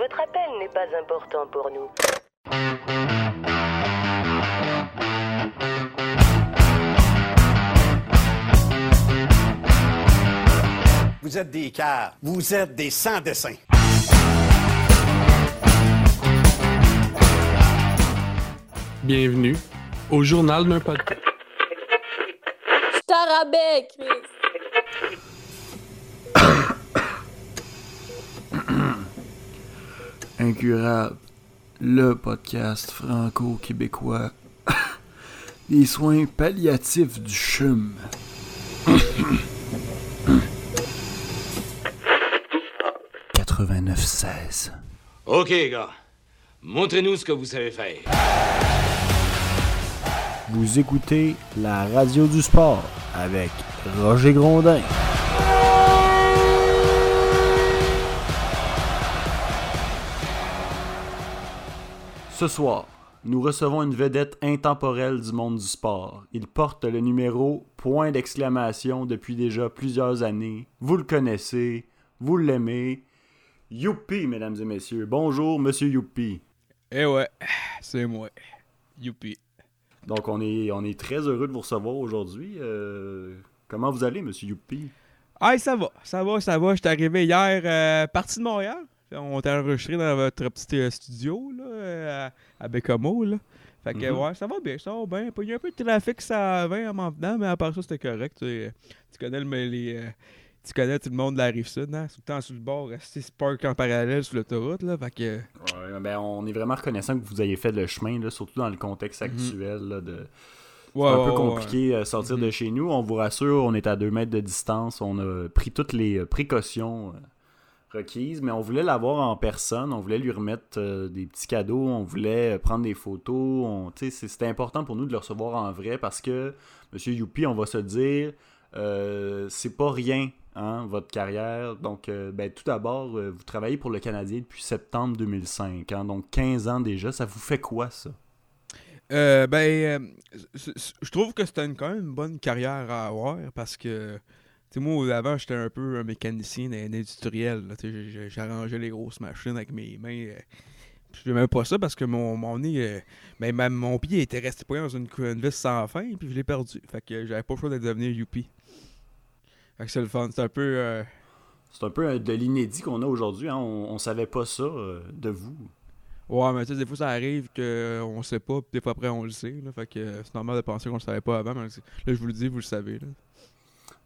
Votre appel n'est pas important pour nous. Vous êtes des cars. Vous êtes des sans-dessins. Bienvenue au journal d'un podcast. Chris. Incurable, le podcast franco-québécois des soins palliatifs du CHUM. « 89-16. Ok, gars. Montrez-nous ce que vous savez faire. Vous écoutez la radio du sport avec Roger Grondin. Ce soir, nous recevons une vedette intemporelle du monde du sport. Il porte le numéro point d'exclamation depuis déjà plusieurs années. Vous le connaissez, vous l'aimez. Youpi, mesdames et messieurs. Bonjour, monsieur Youpi. Eh ouais, c'est moi. Youpi. Donc, on est, on est très heureux de vous recevoir aujourd'hui. Euh, comment vous allez, monsieur Youpi? Ah, ça va, ça va, ça va. J'étais arrivé hier, euh, parti de Montréal. On t'a enregistré dans votre petit euh, studio là, euh, à, à Bécomo. Là. Fait que, Mhm. ouais, ça va bien, ça va bien. Il y a un peu de trafic, ça 20 en m'en venant, mais à part ça, c'était correct. Tu. Tu connais, le, les, euh, tu connais tout le monde de la rive sud, hein? Tout le temps sur le bord, resté park en parallèle sur l'autoroute. Là. Fait que, Ouais, ben, on est vraiment reconnaissant que vous ayez fait le chemin, là, surtout dans le contexte actuel. là, de... C'est ouais, un ouais, peu ouais, compliqué euh, sortir de Mhm. chez nous. On vous rassure, on est à 2 mètres de distance. On a pris toutes les précautions requises, mais on voulait l'avoir en personne. On voulait lui remettre euh, des petits cadeaux. On voulait euh, prendre des photos. On- C'était important pour nous de le recevoir en vrai parce que, Monsieur Youpi, on va se dire, euh, c'est pas rien. hein, votre carrière. Donc, euh, ben, tout d'abord, vous travaillez pour le Canadien depuis septembre 2005. hein, donc, 15 ans déjà. Ça vous fait quoi, ça? Ben, je trouve que c'était quand même une bonne carrière à avoir parce que, sais, moi, avant, j'étais un peu un mécanicien un industriel. J'arrangeais les grosses machines avec mes mains. euh, Je même pas ça parce que mon, mon nez, euh, ben, ma- mon pied était resté pris dans une, vis sans fin, puis je l'ai perdu. Fait que j'avais pas le choix de devenir Youpi. Fait que c'est le fun. C'est un peu. euh, C'est un peu de l'inédit qu'on a aujourd'hui. hein. On, on savait pas ça euh, de vous. Ouais, mais tu sais, des fois, ça arrive qu'on sait pas, puis des fois après, on le sait. Là, fait que c'est normal de penser qu'on le savait pas avant, mais là, je vous le dis, vous le savez. Là.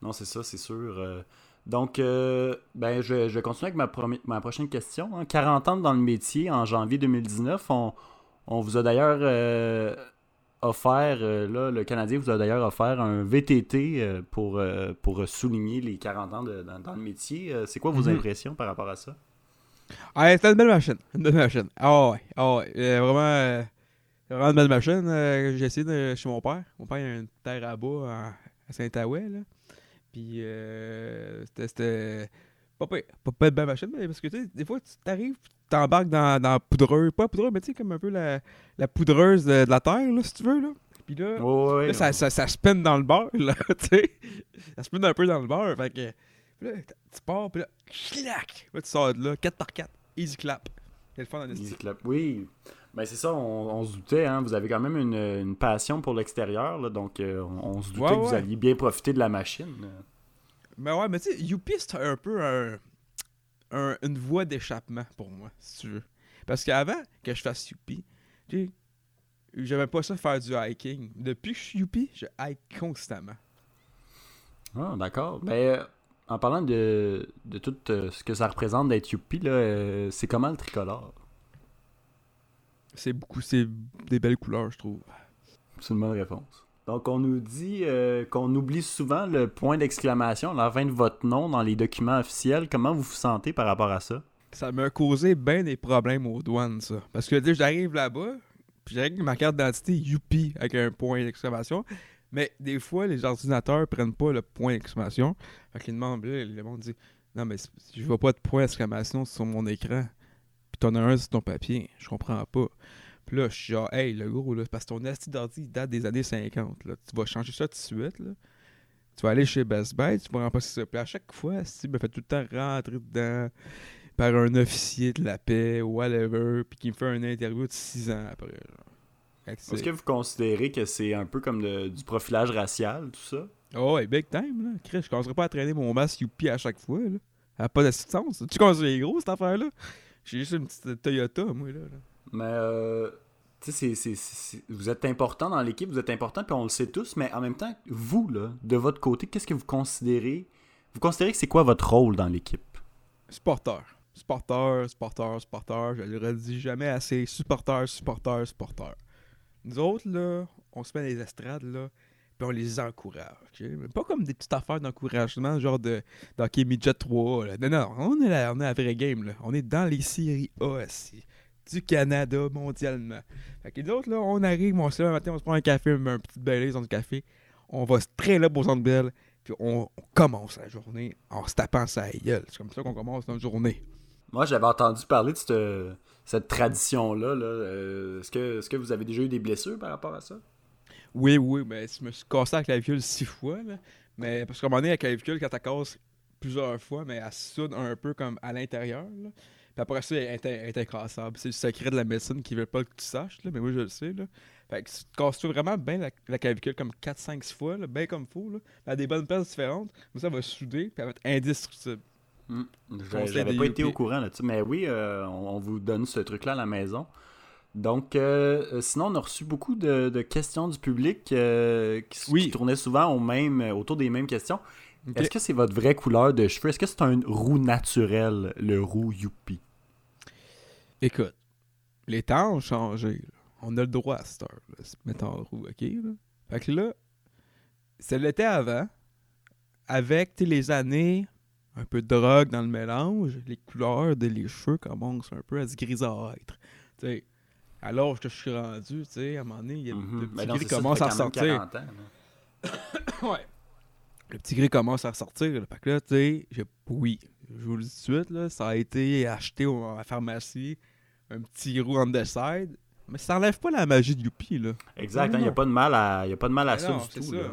Non, c'est ça, c'est sûr. euh. donc, euh, ben, je, je vais continuer avec ma, ma prochaine question. hein. 40 ans dans le métier en janvier 2019. On, on vous a d'ailleurs euh, offert, euh, là, le Canadien vous a d'ailleurs offert un VTT pour, pour souligner les 40 ans de- dans, dans le métier. C'est quoi vos Mhm. impressions par rapport à ça? Ah, c'était une belle machine. Une belle machine. Ah ouais, ah ouais. Vraiment, vraiment une belle machine. J'ai essayé de, chez mon père. Mon père, il a une terre à bas à, à Saint-Aouet, là. Puis, euh, c'était- pas pire. Pas, pas une belle machine, mais parce que, tu sais, des fois, tu t'arrives, tu t'embarques dans, dans la poudreuse. Pas poudreuse, mais tu sais, comme un peu la, la poudreuse de, de la terre, là, si tu veux, là. Puis là, Ouais, ouais, Là, ça, ça, ça spin dans le beurre, là, tu sais. Ça spin un peu dans le beurre, fait que... puis là, tu pars, puis là, clac! Là, tu sors de là, 4 par 4 easy clap. C'est le fun en Easy clap. Oui, ben c'est ça, on, on se doutait, hein, vous avez quand même une, une passion pour l'extérieur, donc euh, on, on se doutait Ouais, que vous alliez bien profiter de la machine. Mais ouais, mais tu sais, Youpi, c'est un peu un, un- une voie d'échappement pour moi, si tu veux. Parce qu'avant que je fasse Youpi, j'aimais pas ça faire du hiking. Depuis que je suis Youpi, je hike constamment. Ah, d'accord. Ben, euh, en parlant de, de tout euh, ce que ça représente d'être Youpi, euh, c'est comment le tricolore? C'est beaucoup, c'est des belles couleurs, je trouve. C'est une bonne réponse. Donc, on nous dit euh, qu'on oublie souvent le point d'exclamation à la fin de votre nom dans les documents officiels. Comment vous vous sentez par rapport à ça? Ça m'a causé bien des problèmes aux douanes, ça. Parce que, j'arrive là-bas, puis j'arrive ma carte d'identité Youpi avec un point d'exclamation. Mais des fois, les ordinateurs prennent pas le point d'exclamation. Fait qu'ils demandent, là, le monde dit Non, mais je vois pas de point d'exclamation sur mon écran. T'en as un sur ton papier. Je comprends pas. Puis là, je suis genre, hey, le gros, là, parce que ton asti d'ordi date des années 50. Là. Tu vas changer ça tout de suite. Là. Tu vas aller chez Best Buy, tu vas remplacer ça. Puis à chaque fois, si me fait tout le temps rentrer dedans. par un officier de la paix whatever, puis qui me fait une interview de 6 ans après. Est-ce que vous considérez que c'est un peu comme de- du profilage racial, tout ça? Oh, big time, là. Chris, je commencerai pas à traîner mon masque Youpi à chaque fois, là. Ça a pas d'assistance. Tu commences c'est gros, cette affaire-là? J'ai juste une petite Toyota, moi, là. là. Mais, euh, tu sais, c'est- c'est- c'est- vous êtes important dans l'équipe, vous êtes important, puis on le sait tous, mais en même temps, vous, là, de votre côté, qu'est-ce que vous considérez? Vous considérez que c'est quoi votre rôle dans l'équipe? Supporter. Supporter, supporter, supporter. Je le redis jamais assez. Supporter, supporter, supporter. Nous autres, là, on se met les estrades, là, puis on les encourage. Mais Pas comme des petites affaires d'encouragement, genre de d'hockey midget 3. Là. Non, non, on est, la, on est la vraie game. Là. On est dans les séries A assis, du Canada mondialement. Fait que les autres, là, on arrive, on se lève le matin, on se prend un café, un petit Baileys dans le café. On va se traîner là au centre belle, puis on, commence la journée en se tapant sa gueule. C'est comme ça qu'on commence notre journée. Moi, j'avais entendu parler de cette, tradition-là. Là. Euh, Est-ce que, est que vous avez déjà eu des blessures par rapport à ça? Oui, oui, mais je me suis cassé la clavicule six fois. Là. Mais parce qu'à un moment donné, la clavicule, quand tu casse plusieurs fois, mais elle soude un peu comme à l'intérieur. là. Puis après ça, elle est, incassable. C'est le secret de la médecine qui veut pas que tu saches, là, mais moi je le sais. Là. Fait que tu te casses vraiment bien la, la clavicule comme 4, 5, 6 fois, là, bien comme faut. Là. A des bonnes places différentes. Comme ça, va souder, puis elle va être indestructible. Conseil J'avais pas été au courant là-dessus, mais oui, euh, on, on vous donne ce truc-là à la maison. Donc, euh, euh, sinon, on a reçu beaucoup de, de questions du public euh, qui, s- Oui. qui tournaient souvent au même, euh, autour des mêmes questions. Est-ce que c'est votre vraie couleur de cheveux? Est-ce que c'est un roux naturel, le roux Youpi? Écoute, les temps ont changé. là. On a le droit à cette heure, là, de se mettre en roue, OK? Là? Fait que là, ça l'était avant, avec les années, un peu de drogue dans le mélange, les couleurs de les cheveux commencent un peu à se grisâtre. Tu sais, à l'âge que je suis rendu, tu sais, à un moment donné, il y a Mhm. le Ben petit non, gris commence ça à ressortir. 40 ans, là. Ouais. Le petit gris commence à ressortir. Là. Fait que là, tu sais, j'ai- oui, je vous le dis tout de suite, là, ça a été acheté à la pharmacie, un petit roux on the side. Mais ça enlève pas la magie de Youpi, là. Exact, il n'y a pas de mal à, y a pas de mal à Mais ça non, du tout. ça. là.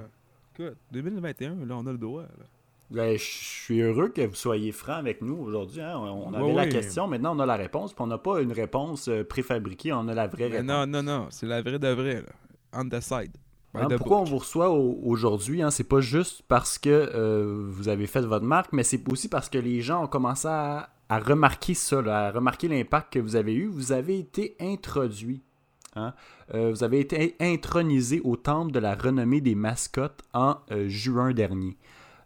Écoute, 2021, là, on a le droit. Là. Ben, je suis heureux que vous soyez franc avec nous aujourd'hui. hein. On avait la question, maintenant on a la réponse. Puis on n'a pas une réponse euh, préfabriquée, on a la vraie Mais réponse. non, non, non, c'est la vraie de vraie, là. On the side. Hein, the pourquoi on vous reçoit au- aujourd'hui? Hein? C'est pas juste parce que euh, vous avez fait votre marque, mais c'est aussi parce que les gens ont commencé à, à remarquer ça, là, à remarquer l'impact que vous avez eu. Vous avez été introduit. hein? Euh, vous avez été intronisé au temple de la renommée des mascottes en euh, juin dernier.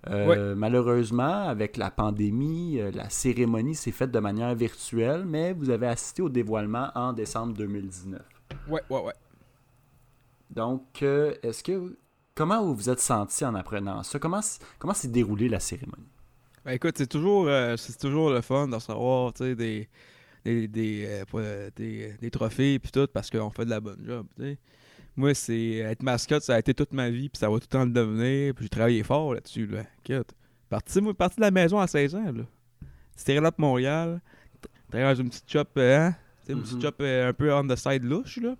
Euh, Malheureusement, avec la pandémie, euh, la cérémonie s'est faite de manière virtuelle, mais vous avez assisté au dévoilement en décembre 2019. Ouais, ouais, ouais. Donc, euh, est-ce que. Comment vous vous êtes senti en apprenant ça? Comment, s'est déroulée la cérémonie? Ben écoute, c'est toujours, euh, c'est toujours le fun de recevoir des, des, des, des, des trophées puis tout parce qu'on fait de la bonne job. Moi, c'est être mascotte, ça a été toute ma vie puis ça va tout le temps le devenir. Puis j'ai travaillé fort là-dessus. Là. Parti, moi, parti de la maison à 16 ans. Là. C'était là Montréal. Travaillé dans une petite shop, euh, hein, sais, une petite Mhm. shop euh, un peu on the side louche. Là.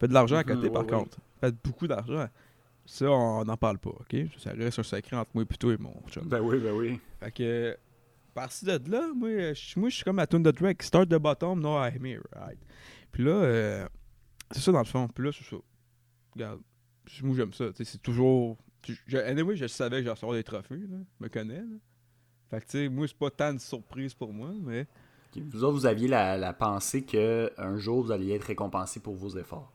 Fait de l'argent à Mhm, côté par ouais. contre. Fait beaucoup d'argent. Ça, on n'en parle pas, ok? Ça reste un secret entre moi et plutôt et mon chum. Ben oui, ben oui. Fait que, parti de là, moi, je moi, je suis comme à tune de track. Start the bottom, no I'm here, right? Puis là, euh, c'est ça dans le fond. Puis là, c'est ça. Regarde, moi, j'aime ça. C'est toujours. Je, anyway, je savais que j'allais recevoir des trophées, là. Je me connais, là. Fait que, tu sais, moi, c'est pas tant de surprise pour moi, mais. Vous autres, vous aviez la, la pensée qu'un jour, vous alliez être récompensé pour vos efforts.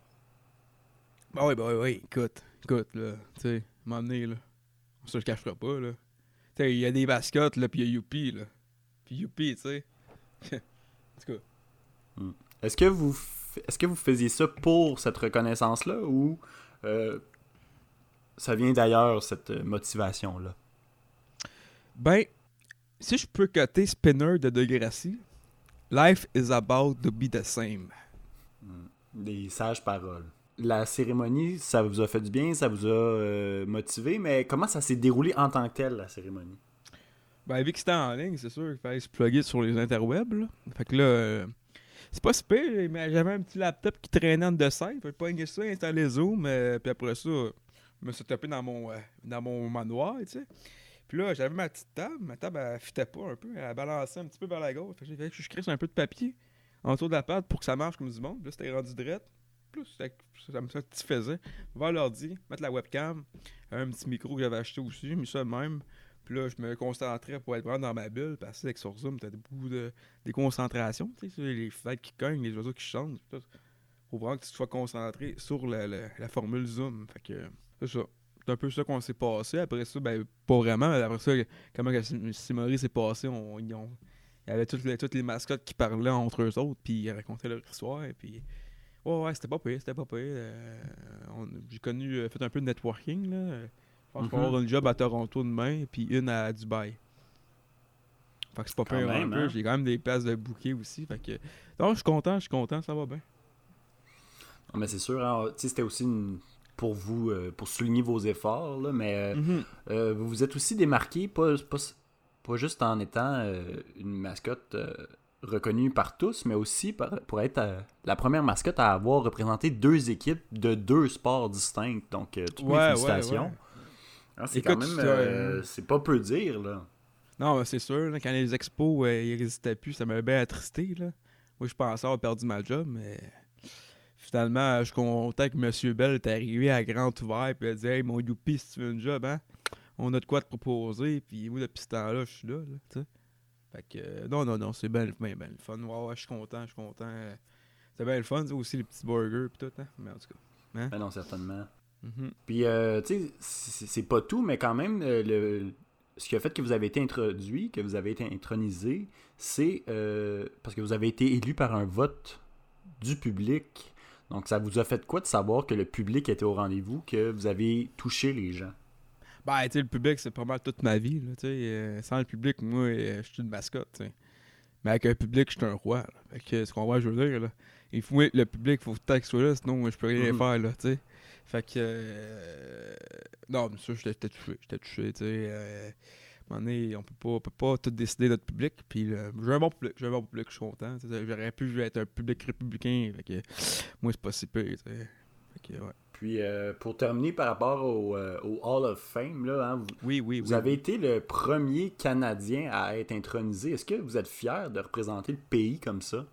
Bah oui, bah oui, oui. Écoute, écoute, là. Tu sais, m'emmener, là. On se le cachera pas, là. Tu sais, il y a des mascottes, là, puis il y a Youpi, là. Puis Youpi, tu sais. en tout cas. Est-ce que vous est-ce que vous faisiez ça pour cette reconnaissance-là ou euh, ça vient d'ailleurs, cette euh, motivation-là? Ben, si je peux coter Spinner de Degrassi, Life is about to be the same. Des sages paroles. La cérémonie, ça vous a fait du bien, ça vous a euh, motivé, mais comment ça s'est déroulé en tant que tel, la cérémonie? Ben, vu que c'était en ligne, c'est sûr qu'il fallait se plugger sur les interwebs. Là. Fait que là, c'est pas super, mais j'avais un petit laptop qui traînait en dessin. Fait que pogner ça, installer Zoom, euh, puis après ça, je me suis tapé dans mon, euh, dans mon manoir, tu. Puis là, j'avais ma petite table. Ma table, elle fitait pas un peu. Elle balançait un petit peu vers la gauche. Fait que je crisse un peu de papier autour de la pâte pour que ça marche comme du monde. Puis là, c'était rendu direct. Plus, c'était- ça me satisfaisait. Vers l'ordi, mettre la webcam, un petit micro que j'avais acheté aussi, j'ai mis ça même. Puis là, je me concentrais pour être vraiment dans ma bulle. Parce que avec sur Zoom, t'as beaucoup de déconcentration. Tu sais, les fenêtres qui cognent, les oiseaux qui chantent. tout. Faut vraiment que tu sois concentré sur la, la- formule Zoom. C'est ça. C'est un peu ça qu'on s'est passé. Après ça, ben, pas vraiment. Après ça, comment Simori s'est passé, on, ils il y avait toutes les, toutes les mascottes qui parlaient entre eux autres, puis ils racontaient leur histoire. Et puis, ouais, ouais, c'était pas pire, c'était pas pire. Euh, J'ai connu, euh, fait un peu de networking. Là. Je pense qu'on va avoir une job à Toronto demain, puis une à Dubaï. Fait que c'est pas Quand pire un peu. hein? J'ai quand même des places de bouquet aussi. Fait que, non, je suis content, je suis content, ça va bien. Mais c'est sûr, hein, c'était aussi une- pour vous, euh, pour souligner vos efforts, là, mais euh, Mhm. euh, vous vous êtes aussi démarqué, pas, pas, pas juste en étant euh, une mascotte euh, reconnue par tous, mais aussi par- pour être euh, la première mascotte à avoir représenté deux équipes de deux sports distincts. Donc, euh, toutes mes Ouais, félicitations. ouais. C'est Écoute, quand même, c'est, euh, euh, c'est pas peu dire, là. Non, c'est sûr, là, quand les expos euh, ils résistaient plus, ça m'avait bien attristé. Là. Moi, je pensais avoir perdu ma job, mais finalement, je suis content que M. Bell est arrivé à grand ouvert et il a dit Hey, mon youpi, si tu veux une job, hein, on a de quoi te proposer. Puis moi, depuis ce temps-là, je suis là. là fait que, euh, non, non, non, c'est bien ben, ben le fun. Ouais, ouais, je suis content, je suis content. C'est bien le fun, aussi les petits burgers et tout. Hein? Mais en tout cas. Ben non, certainement. Mhm. Puis, euh, tu sais, c'est pas tout, mais quand même, euh, le, ce qui a fait que vous avez été introduit, que vous avez été intronisé, c'est euh, parce que vous avez été élu par un vote du public. Donc, ça vous a fait quoi de savoir que le public était au rendez-vous, que vous avez touché les gens? Ben, tu sais, le public, c'est pas mal toute ma vie, là, tu sais. euh, sans le public, moi, euh, je suis une mascotte, tu sais. Mais avec un public, je suis un roi, là. Fait que, ce qu'on voit, je veux dire, là. Il faut, le public, faut que soit là, sinon, je peux rien Mhm. faire, là, tu sais. Fait que, euh, non, bien sûr, j'étais touché, j'étais touché, tu sais. euh, à un moment donné, on peut pas, on peut pas tout décider notre public, puis là, j'ai un bon public, j'ai un bon public, je suis content. J'aurais pu être un public républicain, fait que, moi, c'est pas si pire, sais. Fait que, ouais. Puis, euh, pour terminer par rapport au, euh, au Hall of Fame, là, hein, vous, Oui, oui, vous oui. avez été le premier Canadien à être intronisé. Est-ce que vous êtes fier de représenter le pays comme ça?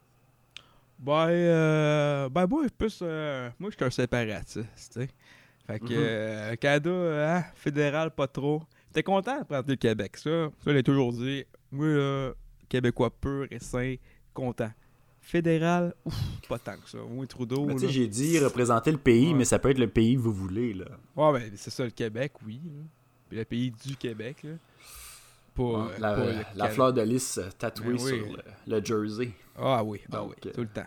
Ben, euh, ben moi, plus, euh, moi, je suis un séparatiste, tu sais. Fait que, Mhm. euh, Canada, hein, fédéral, pas trop. J'étais content de prendre le Québec, ça. Ça, l'ai toujours dit. Moi, là, Québécois pur et sain, content. Fédéral, ouf, pas tant que ça. Moi, Trudeau, Ben, tu sais, j'ai dit représenter le pays, Ouais. mais ça peut être le pays que vous voulez, là. Ouais, ben, c'est ça, le Québec, oui. Puis le pays du Québec, là. Euh, la, fleur de lys euh, tatouée Ben oui. sur le, le jersey. Ah oui, ah Donc, oui, euh, tout le temps.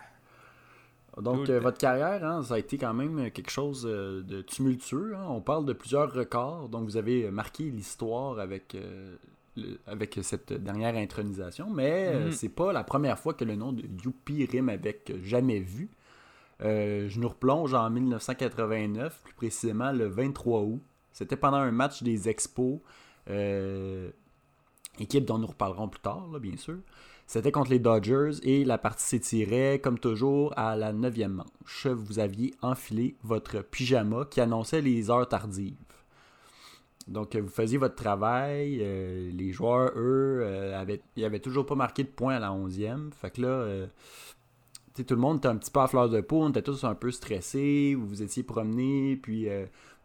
Donc, Tout le euh, votre carrière, hein, ça a été quand même quelque chose euh, de tumultueux. hein. On parle de plusieurs records. Donc, vous avez marqué l'histoire avec, euh, le- avec cette dernière intronisation. Mais euh, Mhm. c'est pas la première fois que le nom de Youpi rime avec euh, jamais vu. Euh, je nous replonge en 1989, plus précisément le 23 août. C'était pendant un match des Expos, euh, équipe dont nous reparlerons plus tard, bien sûr. C'était contre les Dodgers et la partie s'étirait, comme toujours, à la 9e manche. Vous aviez enfilé votre pyjama qui annonçait les heures tardives. Donc, vous faisiez votre travail. euh, les joueurs, eux, euh, avaient, ils toujours pas marqué de points à la 11e. Fait que là, euh, tout le monde était un petit peu à fleur de peau. On était tous un peu stressés. Vous vous étiez promenés. Puis,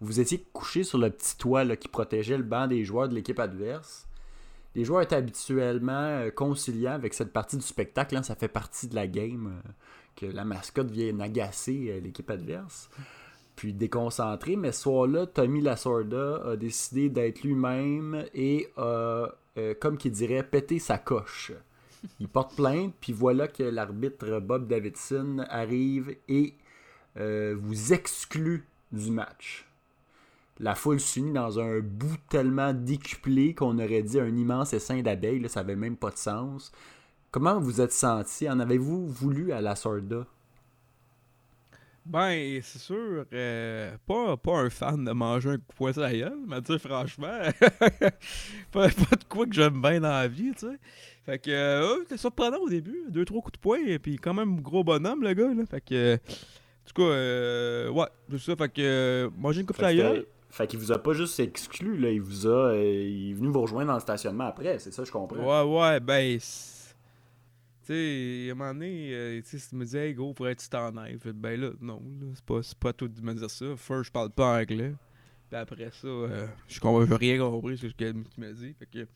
vous étiez couchés sur le petit toit qui protégeait le banc des joueurs de l'équipe adverse. Les joueurs étaient habituellement euh, conciliants avec cette partie du spectacle. hein. ça fait partie de la game euh, que la mascotte vienne agacer euh, l'équipe adverse. Puis déconcentré. Mais ce soir-là, Tommy Lasorda a décidé d'être lui-même et a, comme qu'il dirait, péter sa coche. Il porte plainte, puis voilà que l'arbitre Bob Davidson arrive et vous exclut du match. La foule s'unit dans un bout tellement décuplé qu'on aurait dit un immense essaim d'abeilles. là, Ça avait même pas de sens. Comment vous êtes senti? En avez-vous voulu à la Sorda? Ben, c'est sûr, euh, pas, pas un fan de manger un coup de poing sur la gueule, mais tu sais, franchement, pas, pas de quoi que j'aime bien dans la vie, tu sais. Fait que, euh, c'était surprenant au début, deux, trois coups de poing, et puis quand même gros bonhomme, le gars, là. Fait que, en tout cas, euh, ouais, c'est ça, fait que, euh, manger une coupe la gueule. Fait qu'il vous a pas juste exclu, là. Il vous a. euh, il est venu vous rejoindre dans le stationnement après, c'est ça, je comprends. Ouais, ouais, ben. Tu sais, à un moment donné, euh, tu me disais, hey, gros, pourrais-tu t'en? Fait, ben là, non, là, c'est pas, pas toi de me dire ça. First, je parle pas anglais. Puis après ça, euh, je j'ai rien compris ce que tu m'as dit. Fait que.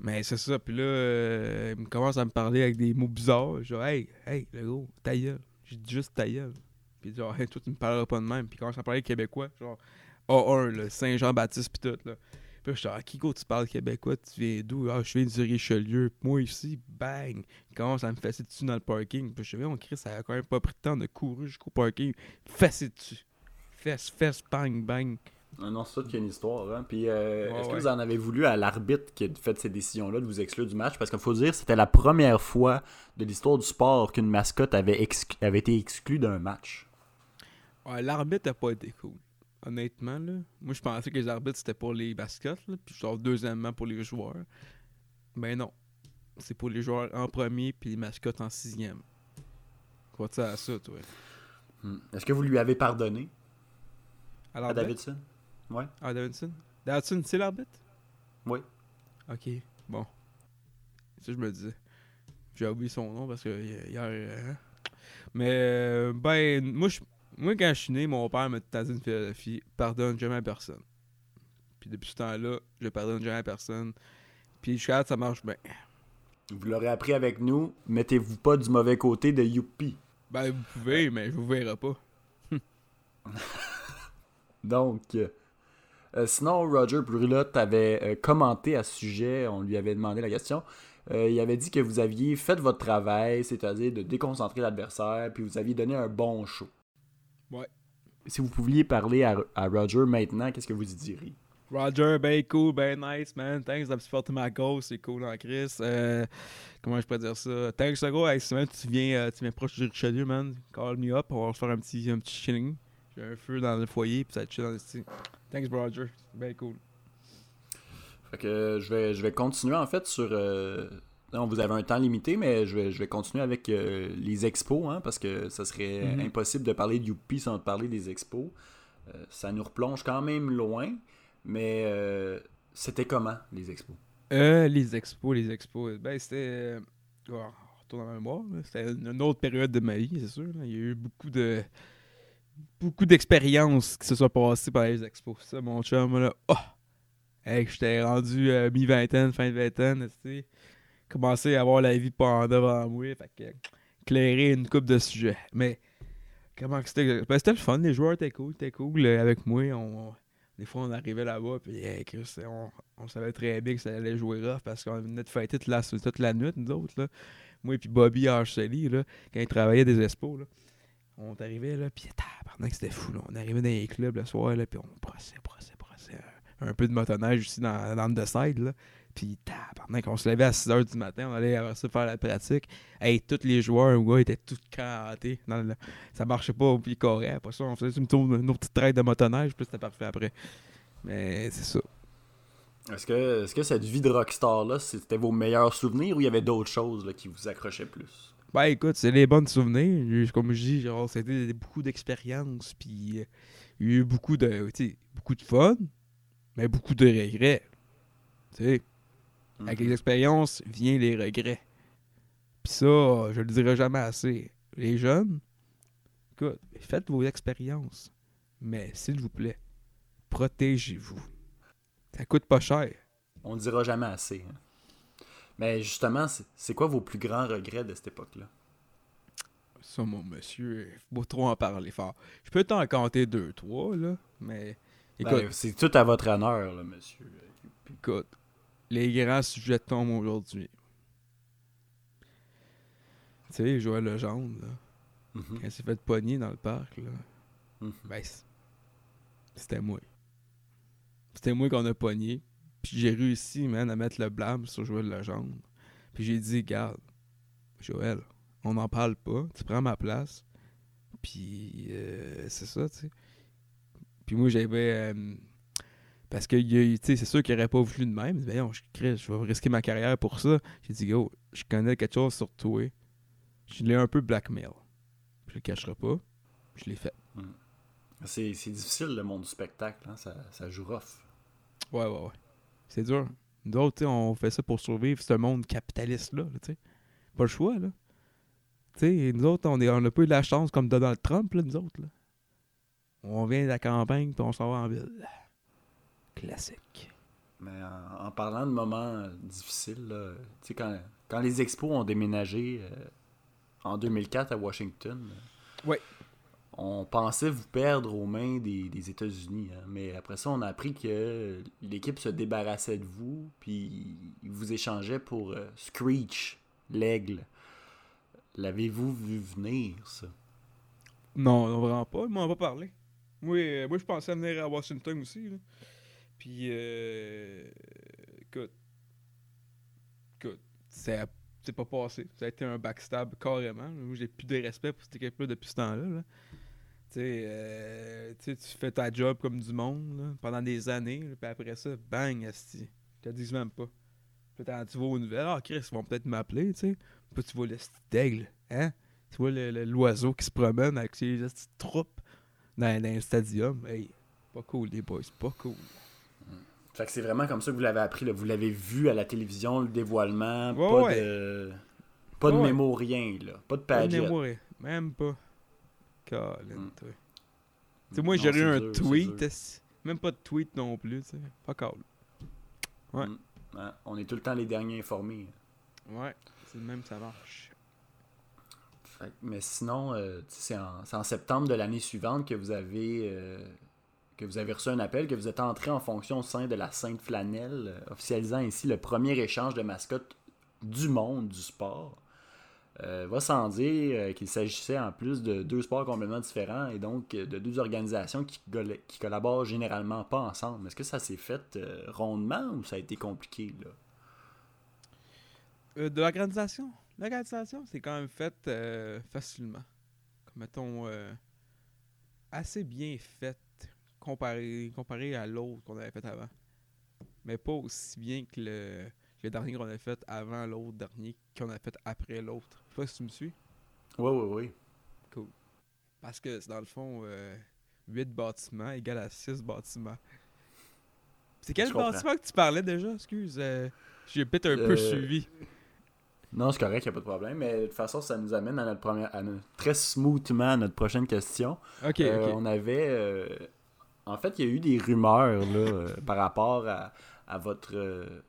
Mais c'est ça, puis là, euh, il me commence à me parler avec des mots bizarres. Genre, hey, hey, le gros, ta gueule. J'ai dit juste ta gueule. Puis genre, hey, toi, tu me parleras pas de même. Puis il commence à parler québécois, genre A1, là, Saint-Jean-Baptiste, puis tout, là. Puis je suis ah, Kiko, tu parles québécois, tu viens d'où? Ah, je viens du Richelieu. Puis moi ici, bang! Il commence à me fesser dessus dans le parking? Puis je dis, on crie, ça a quand même pas pris de temps de courir jusqu'au parking. Fesser dessus. Fesse, fesse, bang, bang. Non, non, c'est ça qu'il y a une histoire. Hein. Puis, euh, est-ce que ouais. vous en avez voulu à l'arbitre qui a fait ces décisions-là de vous exclure du match? Parce qu'il faut dire, c'était la première fois de l'histoire du sport qu'une mascotte avait, exclu- avait été exclue d'un match. Ouais, l'arbitre a pas été cool. Honnêtement, là. Moi, je pensais que les arbitres, c'était pour les mascottes, là. Puis genre, deuxièmement, pour les joueurs. Ben non. C'est pour les joueurs en premier, puis les mascottes en sixième. Crois-tu à ça, toi? Hmm. Est-ce que vous lui avez pardonné? À à? Davidson? Ouais. Ah, Davidson? Davidson, c'est l'arbitre? Oui. Ok, bon. Ça, je me disais. J'ai oublié son nom parce que hi- hier. euh, hein? Mais, euh, ben, moi, je- moi, quand je suis né, mon père m'a dit une philosophie pardonne jamais à personne. Puis depuis ce temps-là, je pardonne jamais à personne. Puis jusqu'à là, ça marche bien. Vous l'aurez appris avec nous. Mettez-vous pas du mauvais côté de Youpi. Ben, vous pouvez, mais je vous verrai pas. Donc, euh, euh, sinon, Roger Brulotte avait euh, commenté à ce sujet. On lui avait demandé la question. Euh, il avait dit que vous aviez fait votre travail, c'est-à-dire de déconcentrer l'adversaire, puis vous aviez donné un bon show. Ouais. Si vous pouviez parler à, à Roger maintenant, qu'est-ce que vous y diriez? Roger, ben cool, ben nice, man. Thanks de supporter ma cause, c'est cool en Chris. Euh, comment je peux dire ça? Thanks, gros. Hey, si tu viens, euh, tu viens proche du Richelieu, man, call me up, on va se faire un petit, un petit chilling. J'ai un feu dans le foyer, puis ça chill dans le style. Thanks, Roger. Ben cool. Fait que euh, je vais, je vais continuer en fait sur. euh, non, vous avez un temps limité, mais je vais, je vais continuer avec euh, les expos, hein, parce que ça serait Mhm. impossible de parler de Youpi sans parler des expos. Euh, ça nous replonge quand même loin, mais euh, c'était comment les expos? Euh, les expos, les expos. Ben, c'était. oh, on retourne dans la mémoire. C'était une autre période de ma vie, c'est sûr. là. Il y a eu beaucoup de. Beaucoup d'expériences qui se sont passées par les expos. Ça, mon chum, là. Oh! Hey, j'étais rendu mi-vingtaine, fin de vingtaine, tu sais. Commencé à avoir la vie pas devant moi. Fait que. Clairer une coupe de sujets. Mais. Comment que c'était? Ben, c'était le fun, les joueurs étaient cool, étaient cool euh, avec moi. On, des fois, on arrivait là-bas, puis on, savait très bien que ça allait jouer rough parce qu'on venait de fêter toute la, toute la nuit, nous autres. Là. Moi et puis Bobby Arceli, là, quand il travaillait des expos, là, on arrivait, là, puis tabarnak, c'était fou. Là. On arrivait dans les clubs le soir, là, puis on brossait, brossait, brossait. Un, peu de motoneige aussi dans, dans le side, là. Puis tabarnak, on se levait à 6h du matin, on allait après ça faire la pratique. Hey, tous les joueurs, gars, étaient tous cantés. Dans le- Ça marchait pas, puis couraient. Après ça, on faisait une, tour, une autre petite traite de motoneige, puis c'était parfait après. Mais c'est ça. Est-ce que, est-ce que cette vie de rockstar-là, c'était vos meilleurs souvenirs ou il y avait d'autres choses là, qui vous accrochaient plus? Ben écoute, c'est les bons souvenirs. Comme je dis, genre, c'était beaucoup d'expériences, puis il y a eu beaucoup de, beaucoup de fun, mais beaucoup de regrets. Tu sais, avec les expériences vient les regrets. Puis ça, je le dirai jamais assez. Les jeunes, écoute, faites vos expériences, mais s'il vous plaît, protégez-vous. Ça coûte pas cher. On ne dira jamais assez. hein. Mais justement, c'est, quoi vos plus grands regrets de cette époque-là? Ça, mon monsieur, faut trop en parler fort. Je peux t'en compter deux, trois, là, mais écoute, Ben, c'est tout à votre honneur, là, monsieur. écoute, les grands sujets tombent aujourd'hui. Tu sais, Joël Legendre, là, Mhm. quand il s'est fait pogner dans le parc, là, ben, c- c'était moi. C'était moi qu'on a pogné. Puis j'ai réussi, man, à mettre le blâme sur Joël Legendre. Puis j'ai dit, garde, Joël, on n'en parle pas. Tu prends ma place. Puis euh, c'est ça, tu sais. Puis moi, j'avais. euh, parce que, a c'est sûr qu'il aurait pas voulu de même. Voyons, je, je vais risquer ma carrière pour ça. J'ai dit, go, je connais quelque chose sur toi. Je l'ai un peu blackmail. Je le cacherai pas. Je l'ai fait. C'est c'est difficile le monde du spectacle, hein, ça, ça joue rough. Ouais, ouais, ouais. C'est dur. Nous autres, on fait ça pour survivre ce monde capitaliste-là, là. Pas le choix, là. Tu sais, nous autres, on est- on n'a pas eu de la chance comme Donald Trump, là, nous autres, là. On vient de la campagne, puis on s'en va en ville. Classique. Mais en, en parlant de moments euh, difficiles, là, tu sais, quand, quand les expos ont déménagé euh, en 2004 à Washington, euh, Ouais. on pensait vous perdre aux mains des, des États-Unis. hein. Mais après ça, on a appris que l'équipe se débarrassait de vous, puis ils vous échangeaient pour euh, Screech, l'aigle. L'avez-vous vu venir, ça? Non, non, vraiment pas. Ils m'en ont pas parlé. Moi, euh, moi je pensais venir à Washington aussi. Là. Puis, euh, écoute, écoute, ça- c'est pas passé. Ça a été un backstab carrément. Moi, j'ai plus de respect pour cette équipe-là depuis ce temps-là. euh, tu sais, tu fais ta job comme du monde pendant des années, puis après ça, bang, esti. Je te dis même pas. Puis tu vas aux nouvelles, ah Chris, ils vont peut-être m'appeler, tu sais. Puis tu vois le esti d'aigle, hein? Tu vois le- le- l'oiseau qui se promène avec ses petites troupes dans, dans un stadium. Hey, pas cool, les boys, pas cool. Fait que c'est vraiment comme ça que vous l'avez appris. là. Vous l'avez vu à la télévision, le dévoilement. Ouais, pas ouais. de, pas de Ouais, ouais. mémo, rien. Là. Pas de Pas de même pas. Colin, Mm. toi. Tu sais, moi, j'ai eu un dur, tweet, même pas de tweet non plus, tu sais. Pas cool. Ouais. Mm. Hein, On est tout le temps les derniers informés. Ouais, c'est le même, ça marche. Fait que- mais sinon, euh, tu sais, c'est en, en septembre de l'année suivante que vous avez euh, que vous avez reçu un appel, que vous êtes entré en fonction au sein de la Sainte Flanelle, euh, officialisant ainsi le premier échange de mascottes du monde du sport. Euh, va sans dire euh, qu'il s'agissait en plus de deux sports complètement différents et donc de deux organisations qui, colla- qui collaborent généralement pas ensemble. Est-ce que ça s'est fait rondement ou ça a été compliqué là? De l'organisation? L'organisation, c'est quand même fait facilement. Comme mettons, assez bien fait comparé, comparé à l'autre qu'on avait fait avant. Mais pas aussi bien que le, dernier qu'on avait fait avant l'autre dernier qu'on a fait après l'autre. Je sais pas si tu me suis. Oui, oui, oui. Parce que c'est dans le fond, 8 bâtiments égale à 6 bâtiments. C'est quel comprends. bâtiment que tu parlais déjà? Excuse, euh, j'ai peut-être un peu Euh, suivi. Non, c'est correct, il a pas de problème. Mais de toute façon, ça nous amène à notre première, à notre- très smoothement à notre prochaine question. Ok, Euh, ok. On avait. En fait, il y a eu des rumeurs là, euh, par rapport à, à votre. euh,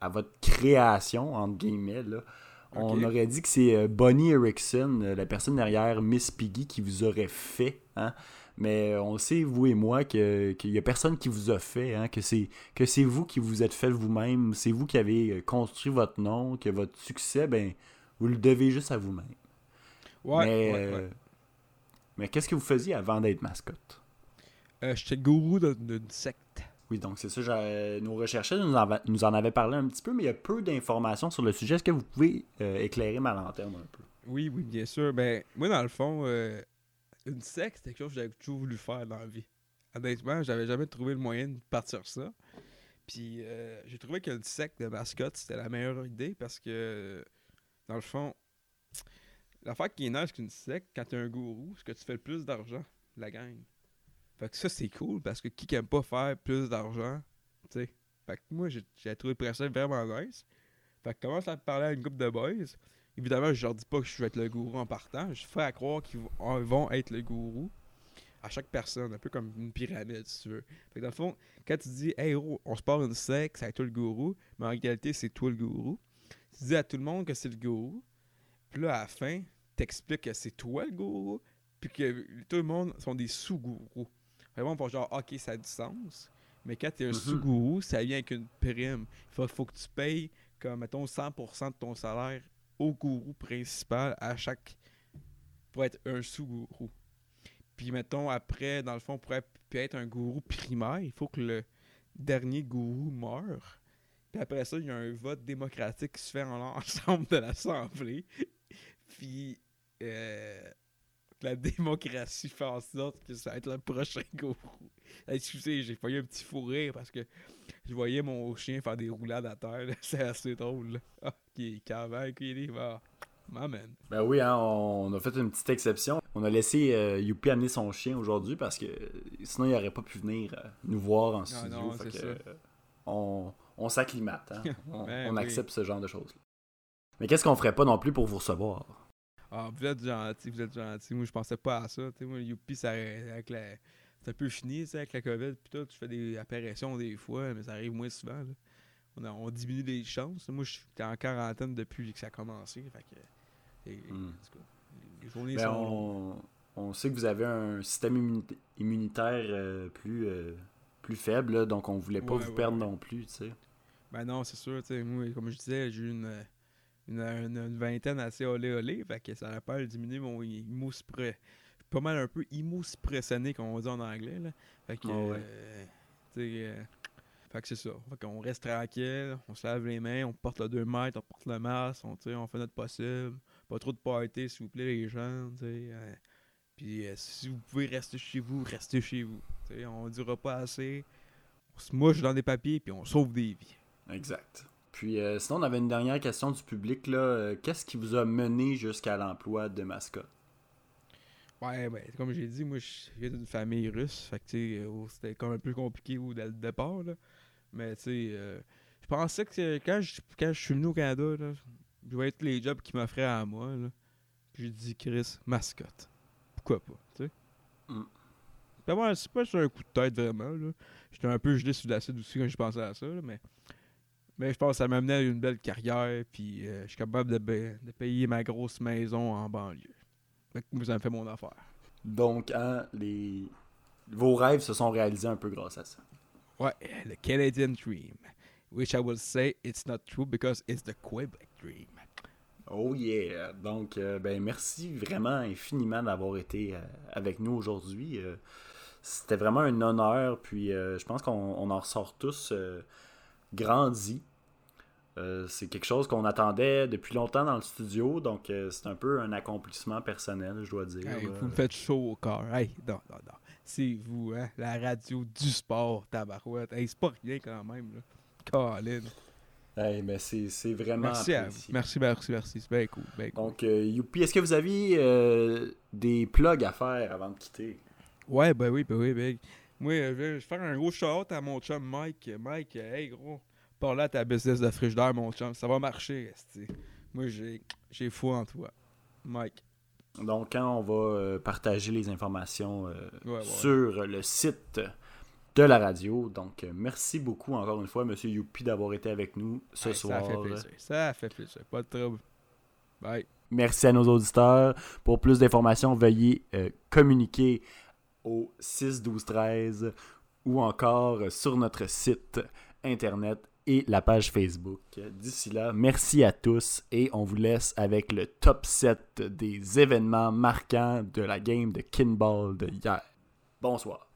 à votre création, entre guillemets. Là. On aurait dit que c'est euh, Bonnie Erickson, la personne derrière Miss Piggy, qui vous aurait fait. Hein? Mais on sait, vous et moi, que- qu'il n'y a personne qui vous a fait, hein, que c'est que c'est vous qui vous êtes fait vous-même, c'est vous qui avez construit votre nom, que votre succès, ben, vous le devez juste à vous-même. Ouais, mais ouais, ouais. mais qu'est-ce que vous faisiez avant d'être mascotte? Euh, J'étais gourou d'une secte. Oui, donc c'est ça, nos recherches nous en, nous en avaient parlé un petit peu, mais il y a peu d'informations sur le sujet. Est-ce que vous pouvez euh, éclairer ma lanterne un peu? Oui, oui, bien sûr. Ben, moi, dans le fond, euh, une secte, c'était quelque chose que j'avais toujours voulu faire dans la vie. Honnêtement, j'avais jamais trouvé le moyen de partir ça. Puis, euh, j'ai trouvé qu'une secte de mascotte, c'était la meilleure idée parce que, dans le fond, l'affaire qui est nice qu'une secte, quand t'es un gourou, c'est que tu fais le plus d'argent, la gang. Fait que ça, c'est cool parce que qui aime pas faire plus d'argent, tu sais. Fait moi, j'ai trouvé le principe vraiment nice. Fait commence à parler à une groupe de boys. Évidemment, je leur dis pas que je vais être le gourou en partant. Je fais à croire qu'ils vont- être le gourou à chaque personne, un peu comme une pyramide, si tu veux. Fait que dans le fond, quand tu dis, hey, oh, on se part une secte, c'est toi le gourou, mais en réalité, c'est toi le gourou. Tu dis à tout le monde que c'est le gourou, puis là, à la fin, t'expliques que c'est toi le gourou, puis que tout le monde sont des sous-gourous. Vraiment, pour genre, ok, ça a du sens, mais quand t'es un Mhm. sous-gourou, ça vient avec une prime. Il faut, faut que tu payes, comme, mettons, 100% de ton salaire au gourou principal à chaque. pour être un sous-gourou. Puis, mettons, après, dans le fond, pour être un gourou primaire, il faut que le dernier gourou meure. Puis après ça, il y a un vote démocratique qui se fait en l'ensemble de l'Assemblée. Puis, euh, la démocratie fait en sorte que ça va être le prochain gourou. Excusez, j'ai failli un petit fou rire parce que je voyais mon chien faire des roulades à terre. C'est assez drôle. là. Ah, qui est qui est. Ben oui, hein, on a fait une petite exception. On a laissé euh, Youpi amener son chien aujourd'hui parce que sinon il n'aurait pas pu venir euh, nous voir en studio. non, Fait c'est que, ça. euh, on on s'acclimate. hein. On, Ben on oui. accepte ce genre de choses. Mais qu'est-ce qu'on ferait pas non plus pour vous recevoir? Ah, vous êtes gentil, vous êtes gentil. Moi, je pensais pas à ça. Tu sais, moi, Youpi, ça, avec la, c'est un peu fini, tu sais, avec la COVID. Puis tout, je fais des apparitions des fois, mais ça arrive moins souvent. là. On, a- on diminue les chances. Moi, j'étais en quarantaine depuis que ça a commencé. Fait que, et- Hmm. les journées Ben, sont on, on sait que vous avez un système immunita- immunitaire euh, plus, euh, plus faible, là, donc on voulait pas Ouais, vous ouais, perdre ouais. non plus. tu sais. Ben non, c'est sûr. tu sais, Moi, comme je disais, j'ai eu une, une, une- une vingtaine assez olé olé. Fait que ça a pas diminuer mon immunosuppré. Pas mal un peu immunosuppressionné, comme on dit en anglais. Là. Fait que. Ah ouais. euh, euh, fait que c'est ça. Fait qu'on reste tranquille, on se lave les mains, on porte le 2 mètres, on porte le masque, on, on fait notre possible. Pas trop de party, s'il vous plaît, les gens. euh, Puis si vous pouvez rester chez vous, restez chez vous. sais, on dira pas assez. On se mouche dans des papiers, puis on sauve des vies. Exact. Puis euh, sinon, on avait une dernière question du public. là. Euh, Qu'est-ce qui vous a mené jusqu'à l'emploi de mascotte? Ouais, ben, comme j'ai dit, moi, je viens d'une famille russe. Fait que, tu sais, euh, c'était comme un peu compliqué au- dès le départ, là. Mais, tu sais, euh, je pensais que quand je, quand je suis venu au Canada, là, je voyais tous les jobs qu'ils m'offraient à moi, là. Puis j'ai dit, Chris, mascotte. Pourquoi pas, tu sais? Mm. Ben, ouais, c'est pas juste un coup de tête, vraiment. J'étais un peu gelé sur l'acide aussi quand je pensais à ça, là, mais... Mais je pense que ça m'amenait à une belle carrière, puis euh, je suis capable de, payer ma grosse maison en banlieue. Fait que ça me fait mon affaire. Donc, hein, les... vos rêves se sont réalisés un peu grâce à ça. Ouais, the Canadian dream. Which I will say it's not true because it's the Quebec dream. Oh yeah! Donc, euh, ben merci vraiment infiniment d'avoir été euh, avec nous aujourd'hui. Euh, C'était vraiment un honneur, puis je pense qu'on on en ressort tous grandis. Euh, c'est quelque chose qu'on attendait depuis longtemps dans le studio, donc euh, c'est un peu un accomplissement personnel, je dois dire. Hey, vous me faites chaud au corps. Hey, non, non, non. C'est vous, hein, la radio du sport, tabarouette. Hey, c'est pas rien quand même, là. Colin. Hey, mais c'est c'est vraiment Merci à vous. Merci, merci, merci. C'est bien cool, bien cool. Donc, euh, Youpi, est-ce que vous aviez euh, des plugs à faire avant de quitter? Ouais, ben oui, ben oui, ben. Moi, je vais faire un gros shout à mon chum Mike. Mike, hey gros, parle à ta business de frigidaire, mon chum. Ça va marcher. Moi, j'ai foi en toi. Mike. Donc, quand on va euh, partager les informations euh, Ouais, ouais. sur le site de la radio. Donc, euh, merci beaucoup encore une fois, Monsieur Youpi, d'avoir été avec nous ce Hey, soir. Ça fait plaisir. Ça fait plaisir. Pas de trouble. Bye. Merci à nos auditeurs. Pour plus d'informations, veuillez euh, communiquer au 6 12 13 ou encore sur notre site internet et la page Facebook. D'ici là, merci à tous et on vous laisse avec le top 7 des événements marquants de la game de Kinball de hier. Bonsoir.